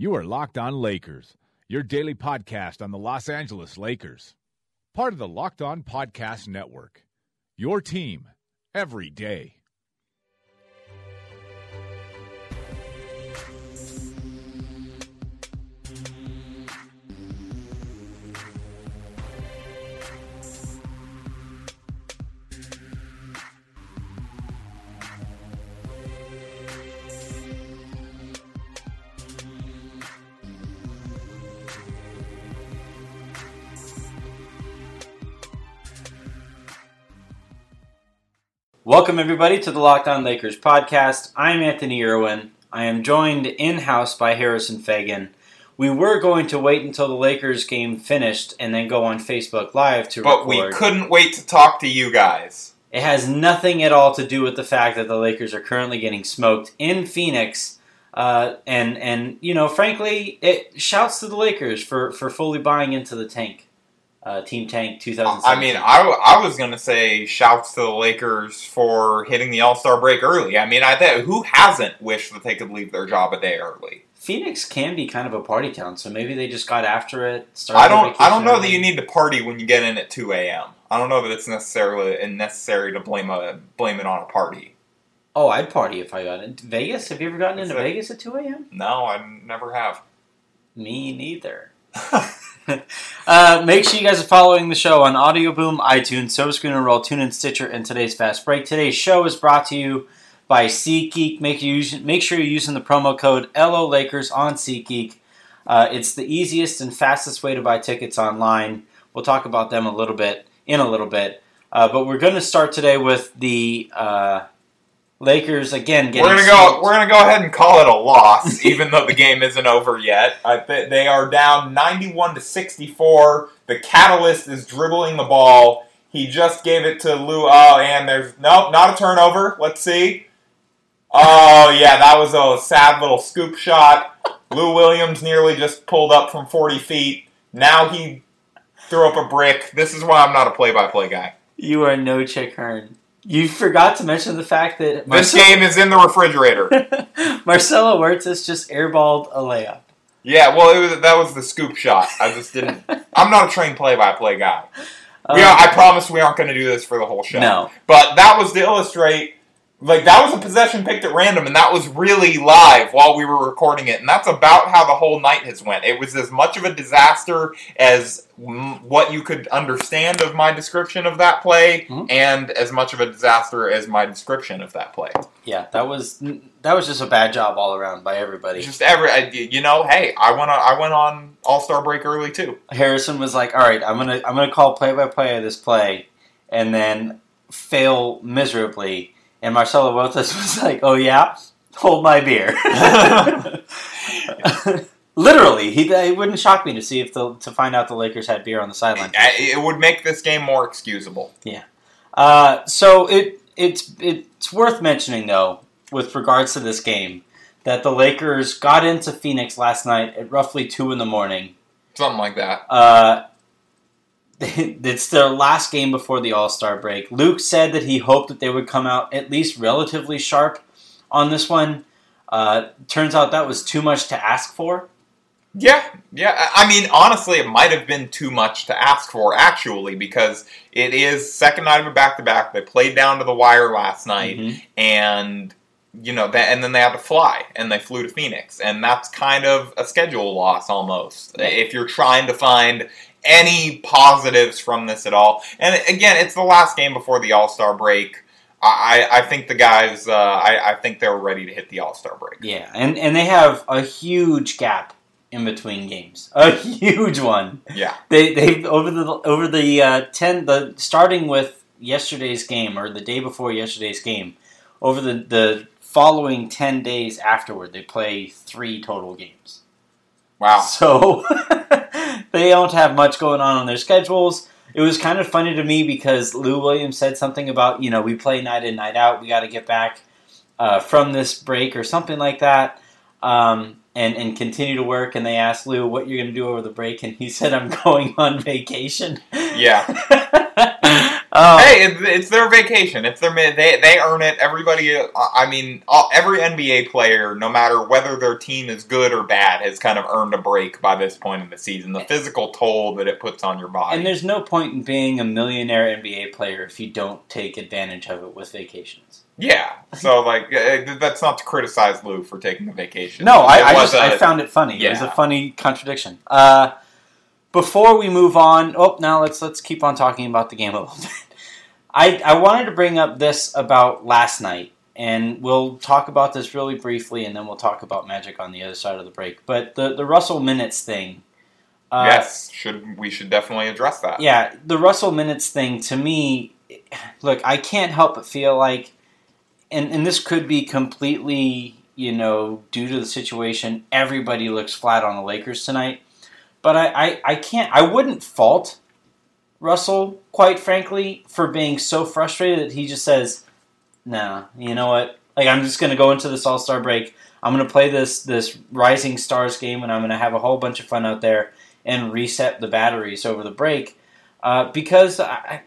You are Locked On Lakers, your daily podcast on the Los Angeles Lakers. Part of the Locked On Podcast Network. Your team every day. Welcome, everybody, to the Locked On Lakers podcast. I'm Anthony Irwin. I am joined in house by Harrison Faigen. We were going to wait until the Lakers game finished and then go on Facebook Live to record. But record. we couldn't wait to talk to you guys. It has nothing at all to do with the fact that the Lakers are currently getting smoked in Phoenix. Uh, and and you know, frankly, it shouts to the Lakers for, for fully buying into the tank, uh, Team Tank 2017. I mean, I, I was going to say shouts to the Lakers for hitting the All Star break early. I mean, I th- who hasn't wished that they could leave their job a day early? Phoenix can be kind of a party town, so maybe they just got after it. started I don't I don't know that you need to party when you get in at two a.m. I don't know that it's necessarily necessary to blame a blame it on a party. Oh, I'd party if I got into Vegas. Have you ever gotten into it- Vegas at two a.m.? No, I never have. Me neither. uh, make sure you guys are following the show on Audio Boom, iTunes, Silver Screen and Roll, TuneIn, Stitcher, and today's Fast Break. Today's show is brought to you by SeatGeek. Make make sure you're using the promo code LO Lakers on SeatGeek. Uh, it's the easiest and fastest way to buy tickets online. We'll talk about them a little bit in a little bit, uh, but we're going to start today with the uh, Lakers again getting. we're gonna go. We're gonna go ahead and call it a loss, even though the game isn't over yet. I th- they are down ninety-one to sixty-four. The catalyst is dribbling the ball. He just gave it to Lou. Oh, and there's nope, not a turnover. Let's see. Oh yeah, that was a sad little scoop shot. Lou Williams nearly just pulled up from forty feet. Now he threw up a brick. This is why I'm not a play-by-play guy. You are no Chick Hearn. You forgot to mention the fact that This game is in the refrigerator. Marcelo Huertas just airballed a layup. Yeah, well, it was, that was the scoop shot. I just didn't. I'm not a trained play-by-play guy. we Um, are, I promise we aren't going to do this for the whole show. No. but that was to illustrate. Like that was a possession picked at random, and that was really live while we were recording it, and that's about how the whole night has went. It was as much of a disaster as what you could understand of my description of that play, Mhm. and as much of a disaster as my description of that play. Yeah, that was that was just a bad job all around by everybody. Just every, you know, hey, I went on, I went on All Star break early too. Harrison was like, "All right, I'm gonna I'm gonna call play by play of this play," and then fail miserably. And Marcelo Huertas was like, "Oh yeah, hold my beer." Literally, he it wouldn't shock me to see if the to find out the Lakers had beer on the sideline. It, it would make this game more excusable. Yeah. Uh, so it it's it's worth mentioning though, with regards to this game, that the Lakers got into Phoenix last night at roughly two in the morning. Something like that. Uh, it's their last game before the All Star break. Luke said that he hoped that they would come out at least relatively sharp on this one. Uh, turns out that was too much to ask for. Yeah, yeah. I mean, honestly, it might have been too much to ask for, actually, because it is second night of a back to back. They played down to the wire last night, Mhm. and you know, that, and then they had to fly, and they flew to Phoenix, and that's kind of a schedule loss almost. Yeah. If you're trying to find any positives from this at all, and again, it's the last game before the All Star break. I, I think the guys, uh, I, I think they're ready to hit the All Star break. Yeah, and and they have a huge gap in between games, a huge one. Yeah. They they over the over the uh, ten the starting with yesterday's game or the day before yesterday's game, over the the following 10 days afterward, they play three total games. Wow. So they don't have much going on on their schedules. It was kind of funny to me because Lou Williams said something about, you know, we play night in, night out. We got to get back uh, from this break or something like that. Um, and, and continue to work. And they asked Lou what you're going to do over the break, and he said, "I'm going on vacation." Yeah. oh, Hey, it's, it's their vacation. It's their they they earn it. Everybody, uh, I mean, all, every NBA player, no matter whether their team is good or bad, has kind of earned a break by this point in the season. The physical toll that it puts on your body. and there's no point in being a millionaire NBA player if you don't take advantage of it with vacations. yeah, so like uh, that's not to criticize Lou for taking a vacation. No, I, I just I a- found it funny. It was a funny contradiction. Uh, before we move on, oh, now let's let's keep on talking about the game a little bit. I I wanted to bring up this about last night, and we'll talk about this really briefly, and then we'll talk about Magic on the other side of the break. But the the Russell minutes thing. Uh, yes, should we should definitely address that. yeah, the Russell minutes thing to me, look, I can't help but feel like, and and this could be completely, you know, due to the situation. Everybody looks flat on the Lakers tonight, but I I, I can't. I wouldn't fault Russell, quite frankly, for being so frustrated that he just says, "Nah, you know what? Like I'm just going to go into this All Star break. I'm going to play this this Rising Stars game, and I'm going to have a whole bunch of fun out there." and reset the batteries over the break uh, because I,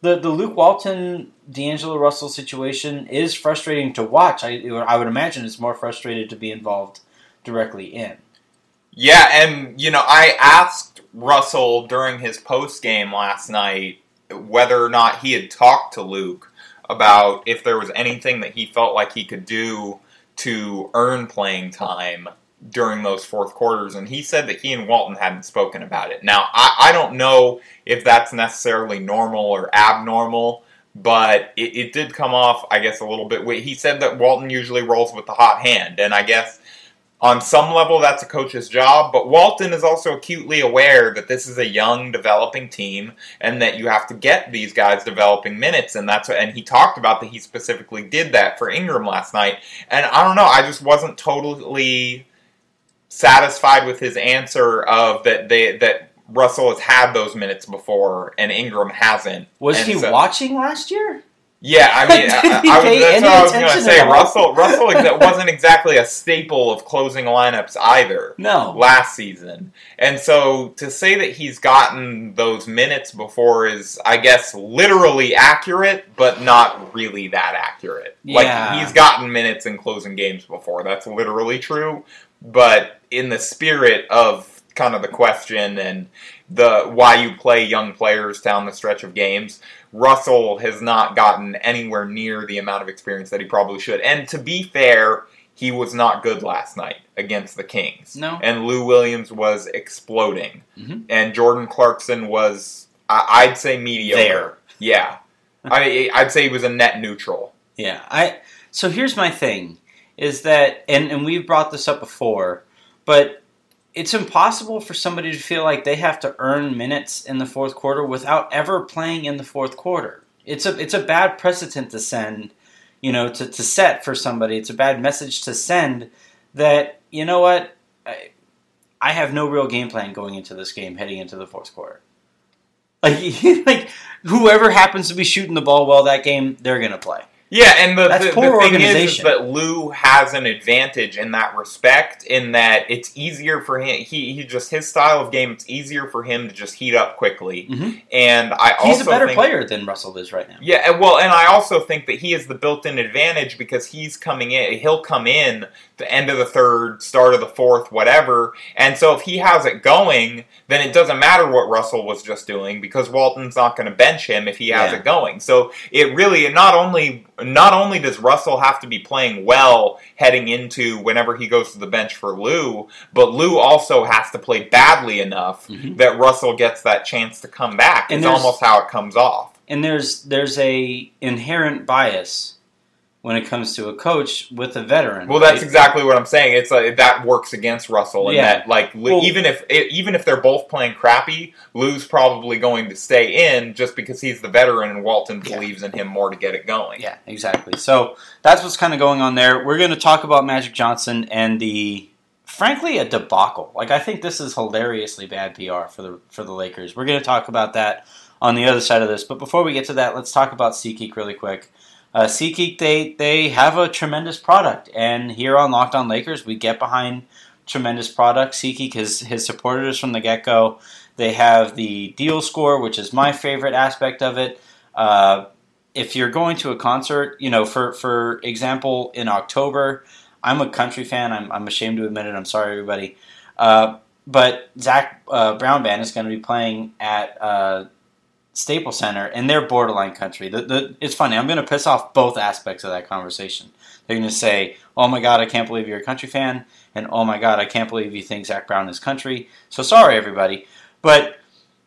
the the Luke Walton D'Angelo Russell situation is frustrating to watch. I I would imagine it's more frustrated to be involved directly in. Yeah, and you know, I asked Russell during his post game last night whether or not he had talked to Luke about if there was anything that he felt like he could do to earn playing time during those fourth quarters, and he said that he and Walton hadn't spoken about it. Now, I, I don't know if that's necessarily normal or abnormal, but it, it did come off, I guess, a little bit. He said that Walton usually rolls with the hot hand, and I guess on some level that's a coach's job, but Walton is also acutely aware that this is a young developing team and that you have to get these guys developing minutes and that's what, and he talked about that he specifically did that for Ingram last night. And I don't know, I just wasn't totally satisfied with his answer of that they that Russell has had those minutes before and Ingram hasn't. Was And he so- watching last year? Yeah, I mean, I, I that's what I was going to say. Russell, Russell exa- wasn't exactly a staple of closing lineups either No. last season, and so to say that he's gotten those minutes before is, I guess, literally accurate, but not really that accurate. Yeah. Like he's gotten minutes in closing games before. That's literally true, but in the spirit of kind of the question and the why you play young players down the stretch of games. Russell has not gotten anywhere near the amount of experience that he probably should. And to be fair, he was not good last night against the Kings. No. And Lou Williams was exploding. Mhm. And Jordan Clarkson was, I- I'd say, mediocre. There. Yeah. I, I'd say he was a net neutral. Yeah, I. So here's my thing: is that, and and we've brought this up before, but it's impossible for somebody to feel like they have to earn minutes in the fourth quarter without ever playing in the fourth quarter. It's a it's a bad precedent to send, you know, to to set for somebody. It's a bad message to send that you know what. I, I have no real game plan going into this game, heading into the fourth quarter. Like, like whoever happens to be shooting the ball well that game, they're gonna play. Yeah, and the, the, the thing is, is that Lou has an advantage in that respect, in that it's easier for him. He, he just his style of game. It's easier for him to just heat up quickly, Mhm. and I also He's a better think, player than Russell is right now. Yeah, and- well, and I also think that he has the built-in advantage because he's coming in. He'll come in the end of the third, start of the fourth, whatever. And so if he has it going, then it doesn't matter what Russell was just doing because Walton's not going to bench him if he has Yeah. it going. So it really not only not only does Russell have to be playing well heading into whenever he goes to the bench for Lou, but Lou also has to play badly enough Mhm. that Russell gets that chance to come back. And It's almost how it comes off. And there's there's a inherent bias when it comes to a coach with a veteran. Well, that's right? exactly what I'm saying. It's like that works against Russell, and Yeah. that like Well- even if even if they're both playing crappy, Lou's probably going to stay in just because he's the veteran, and Walton Yeah. believes in him more to get it going. Yeah, exactly. So that's what's kind of going on there. We're going to talk about Magic Johnson and the, frankly, a debacle. Like I think this is hilariously bad PR for the for the Lakers. We're going to talk about that on the other side of this. But before we get to that, let's talk about SeatGeek really quick. Uh, SeatGeek they they have a tremendous product, and here on Locked On Lakers, we get behind tremendous product. SeatGeek has has supported us from the get go. They have the deal score, which is my favorite aspect of it. Uh, if you're going to a concert, you know, for for example, in October, I'm a country fan. I'm, I'm ashamed to admit it. I'm sorry, everybody. Uh, but Zac uh, Brown Band is going to be playing at uh, Staples Center, and they're borderline country. The, the, it's funny. I'm going to piss off both aspects of that conversation. They're going to say, "Oh my God, I can't believe you're a country fan," and "Oh my God, I can't believe you think Zac Brown is country." So sorry, everybody, but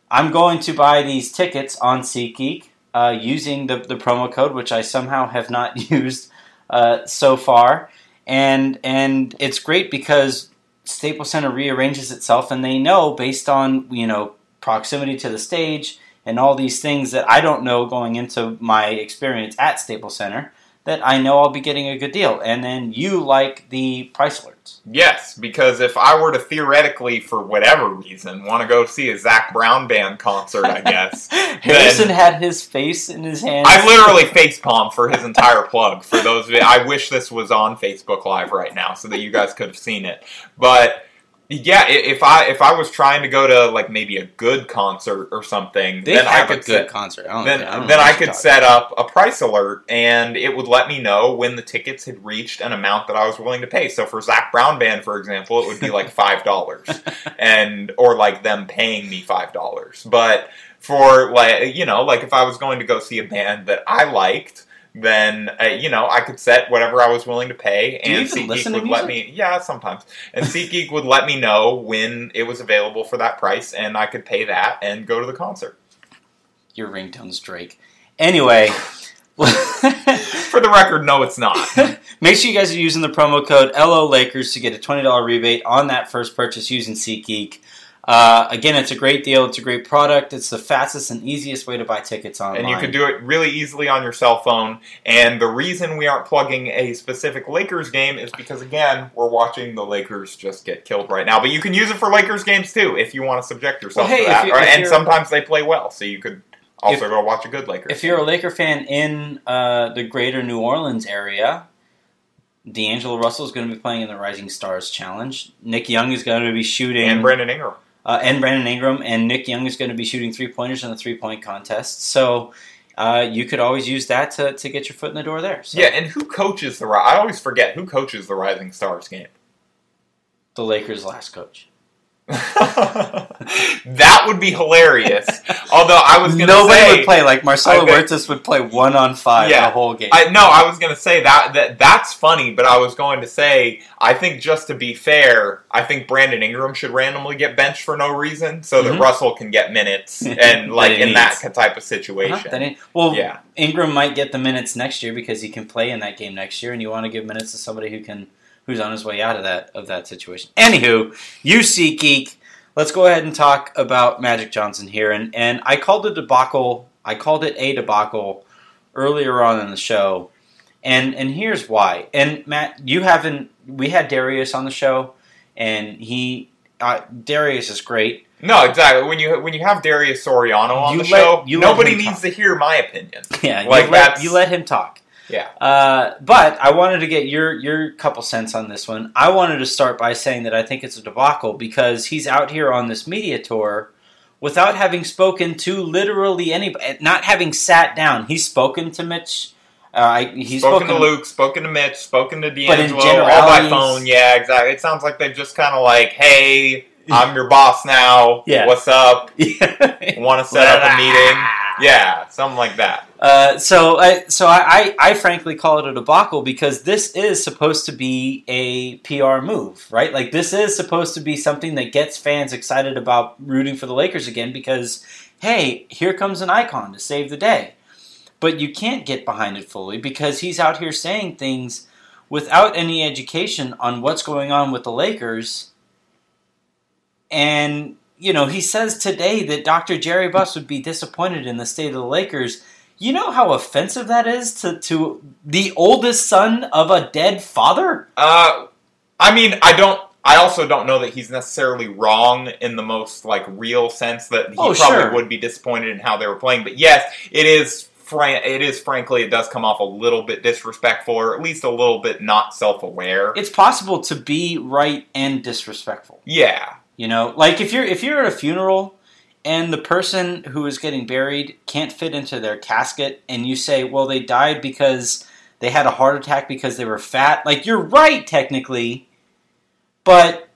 I'm going to buy these tickets on SeatGeek uh, using the, the promo code, which I somehow have not used uh, so far, and and it's great because Staples Center rearranges itself, and they know based on you know proximity to the stage and all these things that I don't know going into my experience at Staples Center that I know I'll be getting a good deal. And then you like the price alerts. Yes, because if I were to theoretically, for whatever reason, want to go see a Zac Brown band concert, I guess Harrison had his face in his hands. I literally facepalm for his entire plug. For those, of you, I wish this was on Facebook Live right now so that you guys could have seen it. But yeah, if I if I was trying to go to like maybe a good concert or something, They then I have a could good set, concert. I don't then I then I could set up a price alert and it would let me know when the tickets had reached an amount that I was willing to pay. So for Zac Brown band, for example, it would be like five dollars, and or like them paying me five dollars. But for like you know, like if I was going to go see a band that I liked. Then uh, you know I could set whatever I was willing to pay, and SeatGeek would let me. Yeah, sometimes. And SeatGeek would let me know when it was available for that price, and I could pay that and go to the concert. Your ringtone's Drake. Anyway, For the record, no, it's not. make sure you guys are using the promo code LO Lakers to get a twenty dollar rebate on that first purchase using SeatGeek. Uh, again, it's a great deal. It's a great product. It's the fastest and easiest way to buy tickets online. And you can do it really easily on your cell phone. And the reason we aren't plugging a specific Lakers game is because, again, we're watching the Lakers just get killed right now. But you can use it for Lakers games too if you want to subject yourself Well, hey, to that. you- and sometimes they play well, so you could also If- go watch a good Lakers. If you're a Laker fan in uh, the greater New Orleans area, D'Angelo Russell is going to be playing in the Rising Stars Challenge. Nick Young is going to be shooting, and Brandon Ingram. Uh, and Brandon Ingram, and Nick Young is going to be shooting three pointers in the three point contest. So uh, you could always use that to, to get your foot in the door there. So Yeah, and who coaches the? I always forget who coaches the Rising Stars game. the Lakers' last coach. That would be hilarious. Although I was going to Nobody say, would play like Marcelo bet- would play one on five Yeah. the whole game. I no, I was gonna say that that that's funny, but I was going to say I think just to be fair, I think Brandon Ingram should randomly get benched for no reason so that Mhm. Russell can get minutes and like in that type of Uh-huh, situation. well, Yeah. Ingram might get the minutes next year because he can play in that game next year, and you want to give minutes to somebody who can who's on his way out of that of that situation. Anywho, you see geek. Let's go ahead and talk about Magic Johnson here, and and I called it debacle. I called it a debacle earlier on in the show, and and here's why. And Matt, you haven't. We had Darius on the show, and he uh, Darius is great. No, exactly. When you when you have Darius Soriano on You the let- show, you nobody needs talk. to hear my opinion. Yeah, Like, you, let, you let him talk. Yeah. Uh, but I wanted to get your your couple cents on this one. I wanted to start by saying that I think it's a debacle because he's out here on this media tour without having spoken to literally anybody, not having sat down. He's spoken to Mitch. Uh, I, he's spoken, to Luke, spoken to Mitch, spoken to D'Angelo, all by phone. Yeah, exactly. It sounds like they've just kind of like, hey, I'm your boss now. Yeah. What's up? Yeah. Want to set up a meeting? Yeah, something like that. Uh, so, I, so I, I, I frankly call it a debacle because this is supposed to be a PR move, right? Like this is supposed to be something that gets fans excited about rooting for the Lakers again because, hey, here comes an icon to save the day. but you can't get behind it fully because he's out here saying things without any education on what's going on with the Lakers. And, you know, he says today that Dr. Jerry Buss would be disappointed in the state of the Lakers. You know how offensive that is to, to the oldest son of a dead father? Uh, I mean, I don't. I also don't know that he's necessarily wrong in the most like real sense that he Oh, probably sure. would be disappointed in how they were playing. But yes, it is. Fran- it is frankly, it does come off a little bit disrespectful, or at least a little bit not self-aware. It's possible to be right and disrespectful. yeah, You know, like if you're if you're at a funeral and the person who is getting buried can't fit into their casket and you say, "Well, they died because they had a heart attack because they were fat." Like you're right technically, but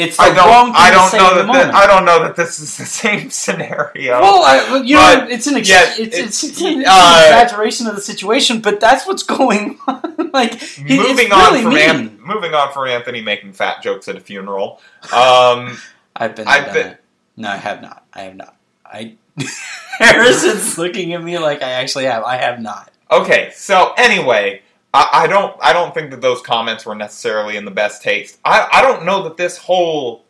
it's the I don't. wrong thing I don't say know the that. thi- I don't know that this is the same scenario. well, I, you know, it's an ex- yes, it's, it's- it's, an, uh, exaggeration of the situation, but that's what's going on. like he- moving on really from. An- moving on from Anthony making fat jokes at a funeral. Um, I've been. I've been- it. No, I have not. I have not. I. Harrison's looking at me like I actually have. I have not. Okay, so anyway, I, I don't I don't think that those comments were necessarily in the best taste. I, I don't know that this whole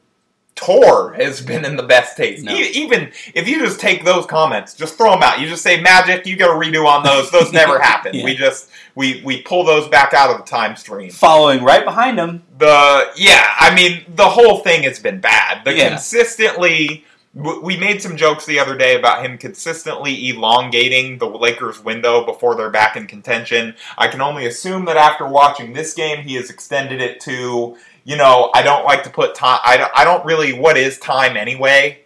tour has been in the best taste. No. Even if you just take those comments, just throw them out. You just say magic. You got to redo on those. Those never happened. Yeah. We just we we pull those back out of the time stream. Following right behind them. The yeah, I mean the whole thing has been bad. The Yeah. consistently. We made some jokes the other day about him consistently elongating the Lakers window before they're back in contention. I can only assume that after watching this game, he has extended it to, you know, I don't like to put time. I don't, I don't really. What is time anyway?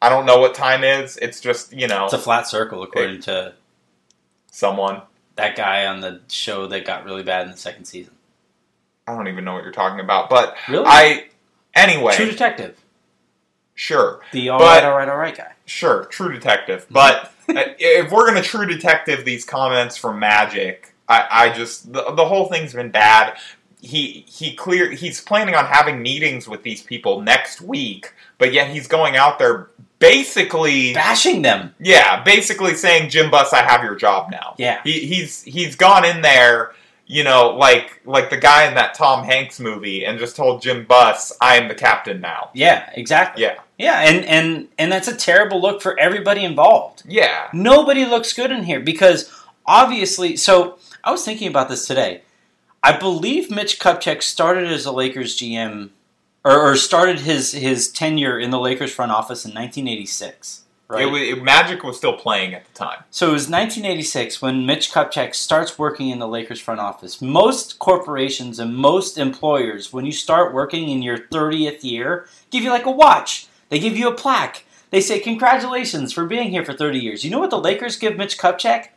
I don't know what time is. It's just you know It's a flat circle, according to someone. that guy on the show that got really bad in the second season. I don't even know what you're talking about, but Really? I anyway. True Detective, Sure. the all But- right, all right, all right guy. Sure, True Detective. But uh, if we're gonna True Detective these comments from Magic, I, I just the, the whole thing's been bad. He he clear he's planning on having meetings with these people next week, but yet he's going out there basically Bashing them. yeah, basically saying Jim Buss, I have your job now. Yeah. He, he's he's gone in there, you know, like like the guy in that Tom Hanks movie, and just told Jim Buss, I am the captain now. Yeah, exactly. Yeah, Yeah, and and and that's a terrible look for everybody involved. yeah. Nobody looks good in here because obviously. So I was thinking about this today. I believe Mitch Kupchak started as a Lakers GM, or, or started his his tenure in the Lakers front office in 1986. Right. It, it, Magic was still playing at the time. So it was 1986 when Mitch Kupchak starts working in the Lakers front office. Most corporations and most employers, when you start working in your 30th year, give you like a watch. They give you a plaque. They say, Congratulations for being here for 30 years. You know what the Lakers give Mitch Kupchak?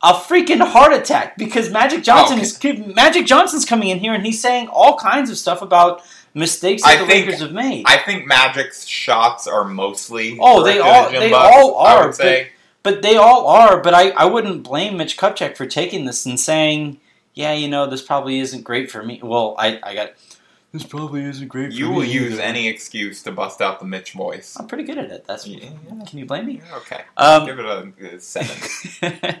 A freaking heart attack because Magic Johnson oh, is Magic Johnson's coming in here and he's saying all kinds of stuff about mistakes that I the think- Lakers have made. I think Magic's shots are mostly Oh, they all- they Buss, all I are, would say. But they all are, but I, I wouldn't blame Mitch Kupchak for taking this and saying, yeah, you know, this probably isn't great for me. Well, I, I got, this probably isn't great for You me. will use either." any excuse to bust out the Mitch voice. I'm pretty good at it. That's Yeah. Can you blame me? Okay, Um, give it a, a seven.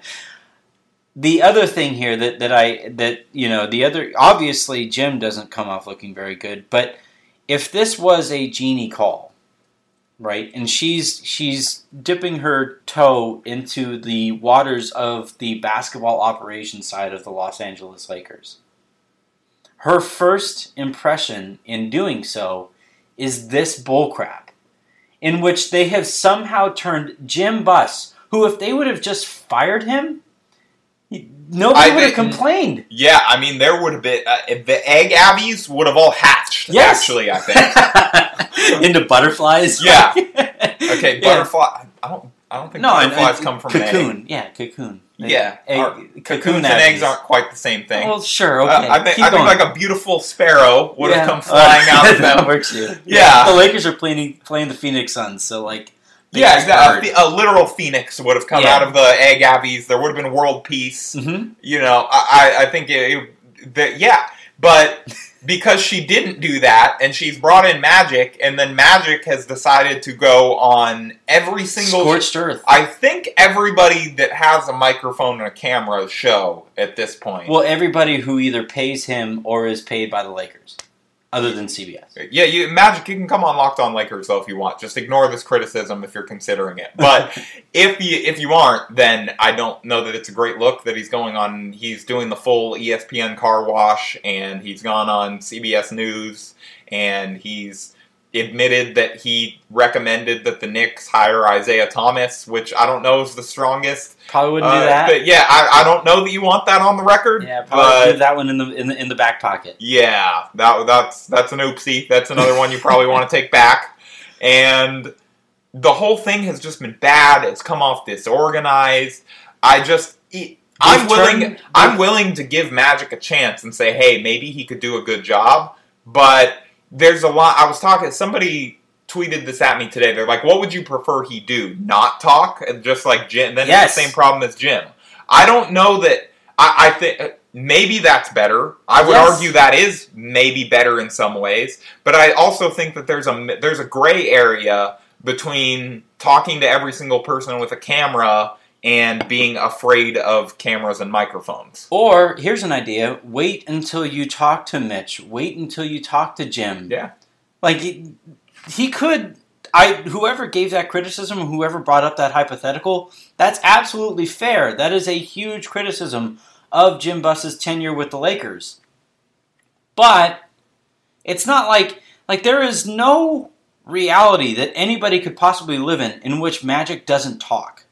the other thing here that, that I that you know the other obviously Jim doesn't come off looking very good, but if this was a Jeanie call, right, and she's she's dipping her toe into the waters of the basketball operations side of the Los Angeles Lakers, her first impression in doing so is this bullcrap, in which they have somehow turned Jim Buss, who if they would have just fired him, nobody I would have complained. yeah, I mean there would have been uh, the egg abbeys would have all hatched. Yes. actually, I think. Into butterflies. Yeah. Okay, Yeah. I don't. I don't think No, butterflies and come from cocoon. Yeah, cocoon. Yeah, Egg- our- cocoon Cocoons and eggs aren't quite the same thing. Well, sure. Okay. Uh, I think, I think like a beautiful sparrow would Yeah. have come flying out of that them. works too. Yeah. The Lakers are playing playing the Phoenix Suns, so like. Yeah, exactly. A, a literal phoenix would have come Yeah. out of the egg abbeys. There would have been world peace. Mhm. You know, I, I I think it, it, that yeah, But because she didn't do that, and she's brought in Magic, and then Magic has decided to go on every single. Scorched earth. I think everybody that has a microphone and a camera show at this point. Well, everybody who either pays him or is paid by the Lakers, other than CBS. Yeah, you Magic, you can come on Locked On Lakers though if you want. Just ignore this criticism if you're considering it. But if you if you aren't, then I don't know that it's a great look that he's going on. He's doing the full ESPN car wash, and he's gone on CBS News, and he's admitted that he recommended that the Knicks hire Isiah Thomas, which I don't know is the strongest. Probably wouldn't Uh, do that. But yeah, I, I don't know that you want that on the record. yeah, probably leave that one in the in the in the back pocket. yeah, that that's that's an oopsie. That's another one you probably want to take back. And the whole thing has just been bad. It's come off disorganized. I just e, I'm willing turned- I'm willing to give Magic a chance and say, "Hey, maybe he could do a good job." But there's a lot I was talking somebody tweeted this at me today. They're like, "What would you prefer he do? Not talk?" And Just like Jim, then Yes. it's the same problem as Jim. I don't know that I, I think maybe that's better. I would Yes. argue that is maybe better in some ways, but I also think that there's a there's a gray area between talking to every single person with a camera and being afraid of cameras and microphones. Or here's an idea: wait until you talk to Mitch. Wait until you talk to Jim. Yeah. Like he, he could. I whoever gave that criticism, whoever brought up that hypothetical, that's absolutely fair. That is a huge criticism of Jim Buss's tenure with the Lakers. But it's not like like there is no reality that anybody could possibly live in in which Magic doesn't talk.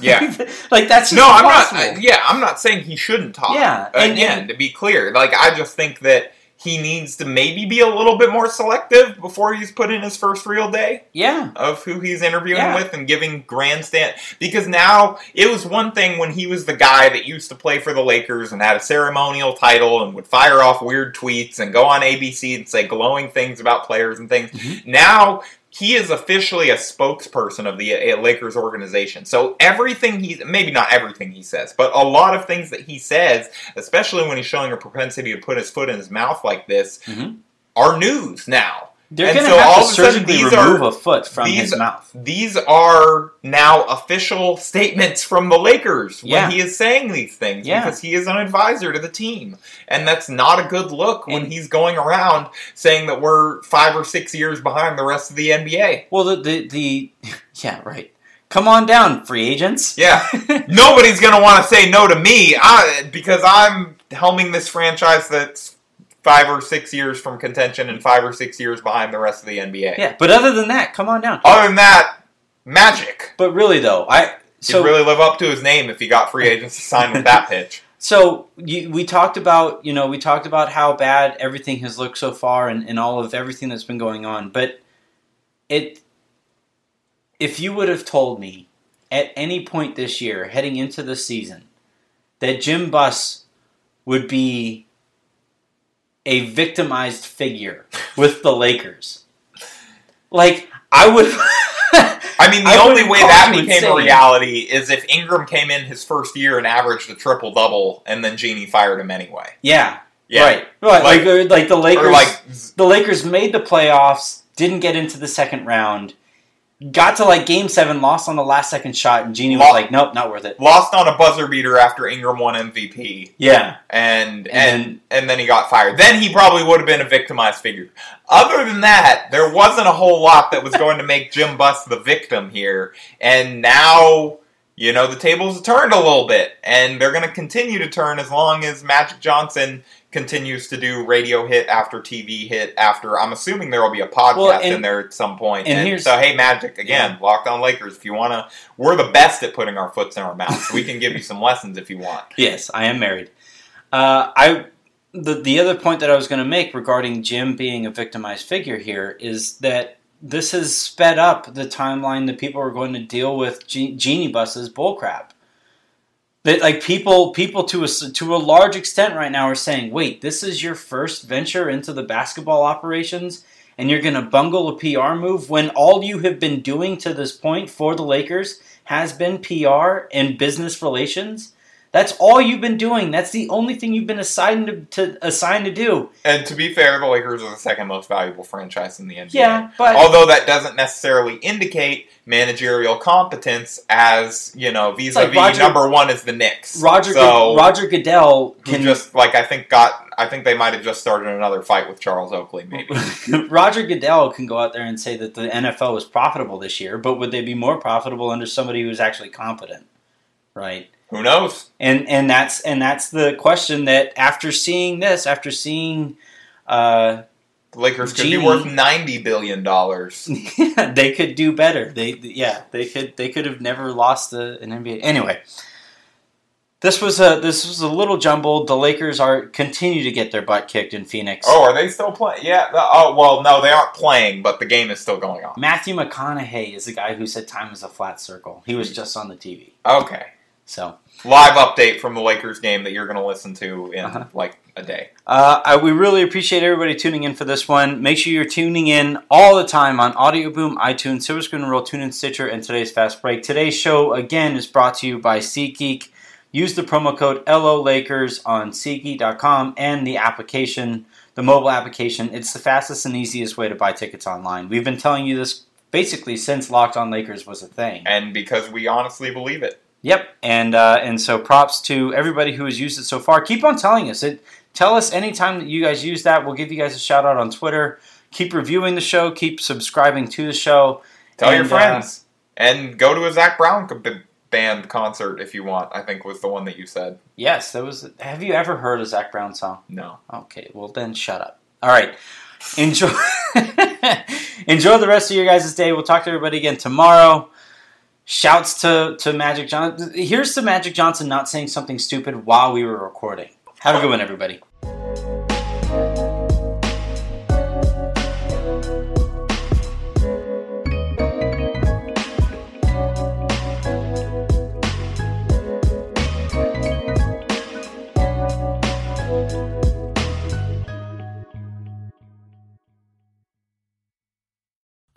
Yeah. like that's just No, I'm impossible. not. Yeah, I'm not saying he shouldn't talk. Yeah, and- Again, and- to be clear, like I just think that he needs to maybe be a little bit more selective before he's put in his first real day. Yeah. of who he's interviewing Yeah. with and giving grandstand because now it was one thing when he was the guy that used to play for the Lakers and had a ceremonial title and would fire off weird tweets and go on ABC and say glowing things about players and things. Mhm. Now he is officially a spokesperson of the uh, Lakers organization. So everything he maybe not everything he says, but a lot of things that he says, especially when he's showing a propensity to put his foot in his mouth like this, Mhm. are news now. They're going to so all have to surgically remove are- a foot from these- his mouth. These are now official statements from the Lakers when Yeah. he is saying these things Yeah. because he is an advisor to the team. And that's not a good look when And- he's going around saying that we're five or six years behind the rest of the NBA. Well, the, the the yeah, right. Come on down, free agents. Yeah. Nobody's going to want to say no to me I, because I'm helming this franchise that's five or six years from contention and five or six years behind the rest of the NBA. yeah. But other than that, come on down. Other than that, magic. But really, though, I so He'd really live up to his name if he got free agents to sign with that pitch. so you, we talked about you know we talked about how bad everything has looked so far and, and all of everything that's been going on. But it if you would have told me at any point this year, heading into the season, that Jim Buss would be a victimized figure with the Lakers. Like I would I mean, the I only way that became a reality is if Ingram came in his first year and averaged a triple double, and then Jeanie fired him anyway. Yeah. Yeah. Right. Right. Like, Like- uh, like the Lakers like, the Lakers made the playoffs, didn't get into the second round, got to like game seven, lost on the last second shot, and Jeanie was like, Nope, not worth it. lost on a buzzer beater after Ingram won MVP, Yeah. and And and and then he got fired. Then he probably would have been a victimized figure. Other than that, there wasn't a whole lot that was going to make Jim Buss the victim here. And now, you know, the tables have turned a little bit, and they're going to continue to turn as long as Magic Johnson continues to do radio hit after TV hit after. I'm assuming there will be a podcast Well, and- in there at some point. and And, so, hey, Magic again, locked on Lakers. If you want to, we're the best at putting our foots in our mouths. We can give you some lessons if you want. Yes, I am married. Uh, I the the other point that I was going to make regarding Jim being a victimized figure here is that this has sped up the timeline that people are going to deal with Ge- Jeanie Buss's bullcrap. That like people people to a to a large extent right now are saying, wait, this is your first venture into the basketball operations, and you're going to bungle a PR move when all you have been doing to this point for the Lakers has been PR and business relations That's all you've been doing. That's the only thing you've been assigned to, to assigned to do. And to be fair, the Lakers are the second most valuable franchise in the NBA. Yeah, but Although that doesn't necessarily indicate managerial competence, as you know, vis-a-vis like Roger- number one is the Knicks. Roger so Roger Goodell can just like I think got I think they might have just started another fight with Charles Oakley, maybe. Roger Goodell can go out there and say that the NFL is profitable this year, but would they be more profitable under somebody who's actually competent? Right. Who knows? And and that's and that's the question that after seeing this, after seeing uh, The Lakers could be worth ninety billion dollars. they could do better. They yeah, they could they could have never lost the, an NBA. Anyway, this was a this was a little jumbled. The Lakers are continue to get their butt kicked in Phoenix. Oh, are they still playing? Yeah. oh, well, no, they aren't playing, but the game is still going on. Matthew McConaughey is the guy who said time is a flat circle. He was just on the TV. Okay. So Live update from the Lakers game that you're going to listen to in Uh-huh. like a day. uh, I, we really appreciate everybody tuning in for this one. Make sure you're tuning in all the time on Audio Boom, iTunes, Silver Screen and Roll, TuneIn, Stitcher, and today's Fast Break. Today's show again is brought to you by SeatGeek. Use the promo code LO Lakers on SeatGeek.com and the application, the mobile application. It's the fastest and easiest way to buy tickets online. We've been telling you this basically since Locked On Lakers was a thing. And because we honestly believe it. Yep, and uh, and so props to everybody who has used it so far. Keep on telling us it. Tell us anytime that you guys use that. We'll give you guys a shout out on Twitter. Keep reviewing the show. Keep subscribing to the show. Tell your And, uh, friends. and go to a Zac Brown band concert if you want, I think was the one that you said. Yes, that was. Have you ever heard a Zac Brown song? No. Okay, well then shut up. All right, enjoy. enjoy the rest of your guys' day. We'll talk to everybody again tomorrow. Shouts to to Magic Johnson. Here's to Magic Johnson not saying something stupid while we were recording. Have a good one, everybody.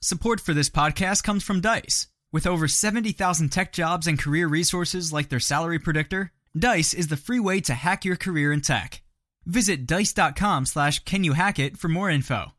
Support for this podcast comes from Dice. With over 70,000 tech jobs and career resources like their salary predictor, Dice is the free way to hack your career in tech. Visit dice.com slash can you hack it for more info.